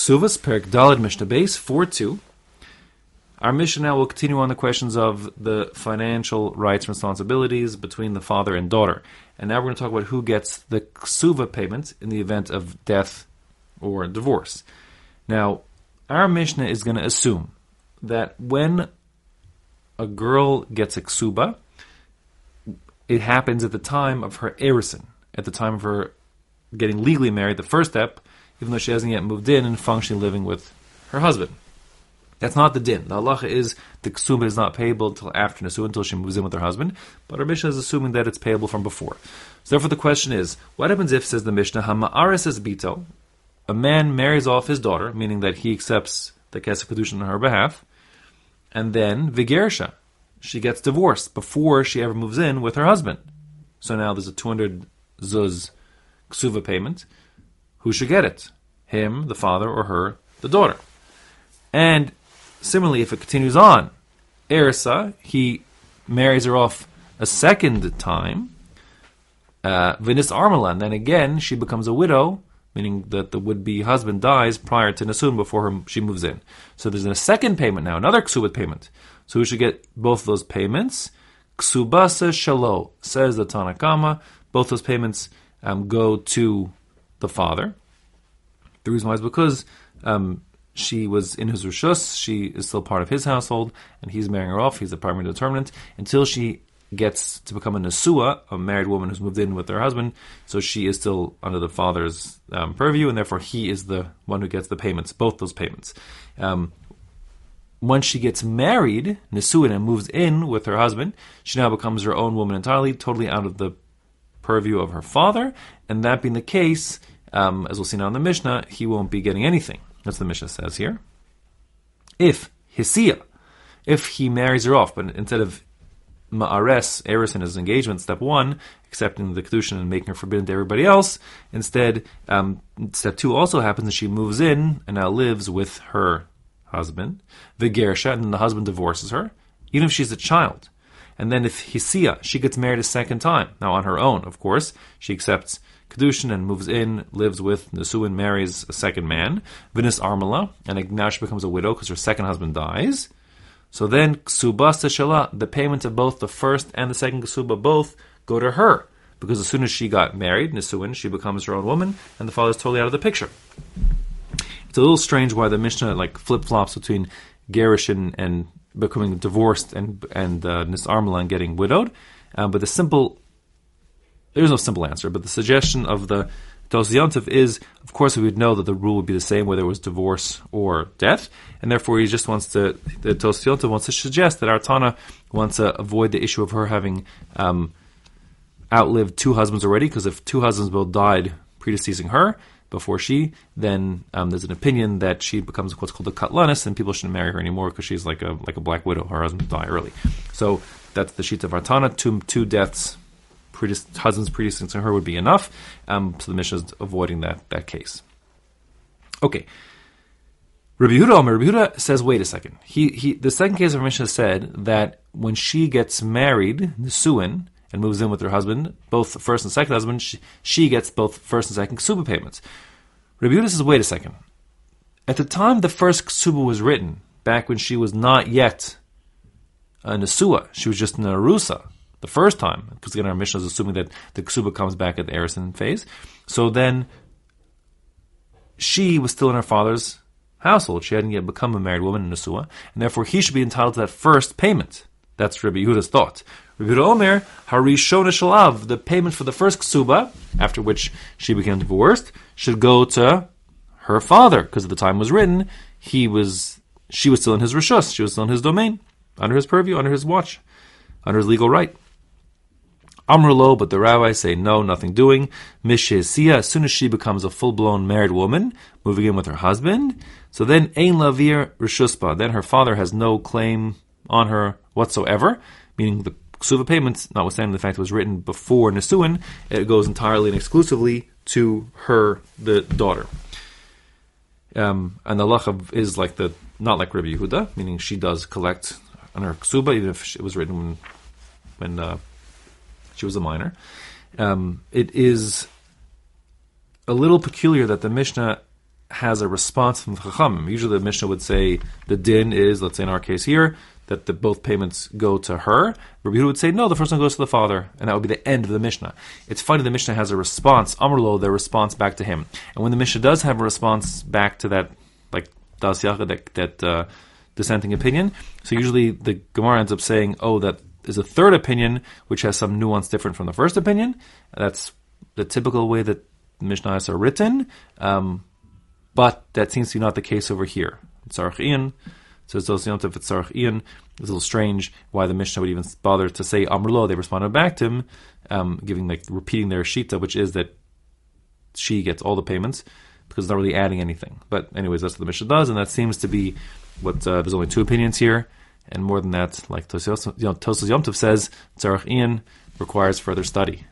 Ksuvas, Perik Dalad Mishnah Base, 4 2. Our mission now will continue on the questions of the financial rights and responsibilities between the father and daughter. And now we're going to talk about who gets the ksuva payment in the event of death or divorce. Now, our Mishnah is going to assume that when a girl gets a ksuba, it happens at the time of her erison, at the time of her getting legally married, the first step, even though she hasn't yet moved in and functionally living with her husband. That's not the din. The halacha is the ksuba is not payable until after Nesu, until she moves in with her husband. But our Mishnah is assuming that it's payable from before. So therefore the question is, what happens if, says the Mishnah, Hama'aris is bito, a man marries off his daughter, meaning that he accepts the kesef kedushin on her behalf, and then vigersha, she gets divorced before she ever moves in with her husband. So now there's a 200 zuz ksuva payment. Who should get it? Him, the father, or her, the daughter. And Similarly, if it continues on, Erisa, he marries her off a second time, uh, Vinis Armalan, then again she becomes a widow, meaning that the would-be husband dies prior to Nasun before her, she moves in. So there's a second payment now, another ksubit payment. So we should get both those payments. Ksubasa shalo, says the Tanakama, both those payments um, go to the father. The reason why is because um, she was in his rishus, she is still part of his household, and he's marrying her off, he's the primary determinant, until she gets to become a Nesua, a married woman who's moved in with her husband, so she is still under the father's um, purview, and therefore he is the one who gets the payments, both those payments. Um, once she gets married, Nesuin, and moves in with her husband, she now becomes her own woman entirely, totally out of the purview of her father, and that being the case, um, as we'll see now in the Mishnah, he won't be getting anything. That's what the Mishnah says here. If Hisia, if he marries her off, but instead of Ma'ares, Eris in his engagement, step one, accepting the Kedushin and making her forbidden to everybody else, instead, um, step two also happens and she moves in and now lives with her husband, the Gersha, and then the husband divorces her, even if she's a child. And then if Hisia, she gets married a second time, now on her own, of course, she accepts Kedushin and moves in, lives with Nesuin, marries a second man, Vinis Armala, and now she becomes a widow because her second husband dies. So then, Ksuba Seshala, the payment of both the first and the second Ksuba both go to her. Because as soon as she got married, Nesuin, she becomes her own woman, and the father is totally out of the picture. It's a little strange why the Mishnah like flip flops between Gerish and becoming divorced and and uh, and getting widowed. Um, but the simple there is no simple answer, but the suggestion of the Tosyantiv is, of course, we would know that the rule would be the same whether it was divorce or death, and therefore he just wants to, the Tosyantiv wants to suggest that Artana wants to avoid the issue of her having um, outlived two husbands already, because if two husbands both died predeceasing her before she, then um, there's an opinion that she becomes what's called a katlanis, and people shouldn't marry her anymore because she's like a like a black widow. Her husband died early, so that's the sheet of Artana. Two two deaths husband's predecessor her would be enough. Um, so the Mishnah is avoiding that that case. Okay. Rabbi Yehuda, Rabbi Yehuda says, wait a second. He, he, the second case of Mishnah said that when she gets married, the Suin, and moves in with her husband, both first and second husband, she, she gets both first and second ksuba payments. Rabbi Yehuda says, wait a second. At the time the first ksuba was written, back when she was not yet a Nesua, she was just an Arusa, the first time, because again our mission is assuming that the ksuba comes back at the Erison phase. So then she was still in her father's household. She hadn't yet become a married woman in Nesua, and therefore he should be entitled to that first payment. That's Rabbi Yehuda's thought. Rabbi Omer, Harishona Shalav, the payment for the first ksuba, after which she became divorced, should go to her father, because at the time was written, he was she was still in his rishus, she was still in his domain, under his purview, under his watch, under his legal right. Amrlo, but the rabbis say no, nothing doing. Mishesiya, as soon as she becomes a full blown married woman, moving in with her husband, so then Ein Lavir Rishuspa, then her father has no claim on her whatsoever, meaning the Ksuva payments, notwithstanding the fact it was written before Nesuin, it goes entirely and exclusively to her, the daughter. Um, and the lachav is like the not like Rabbi Yehuda, meaning she does collect on her ksuba, even if it was written when when uh, she was a minor. Um, it is a little peculiar that the Mishnah has a response from the Chachamim. Usually the Mishnah would say the din is, let's say in our case here, that the, both payments go to her. Rabbi Yehuda would say, no, the first one goes to the father, and that would be the end of the Mishnah. It's funny, the Mishnah has a response, Amrlo, their response back to him. And when the Mishnah does have a response back to that, like, Das that, that uh, dissenting opinion, so usually the Gemara ends up saying, oh, that is a third opinion, which has some nuance different from the first opinion. That's the typical way that Mishnahs are written, um, but that seems to be not the case over here. Tzarech Ian, says Dosyantav at Tzarech Ian. It's a little strange why the Mishnah would even bother to say Amrlo. They responded back to him, um, giving like repeating their shita, which is that she gets all the payments because it's not really adding anything. But anyways, that's what the Mishnah does, and that seems to be what uh, there's only two opinions here, and more than that, like Tosfos Yom Tov says, Tzarech Ian requires further study.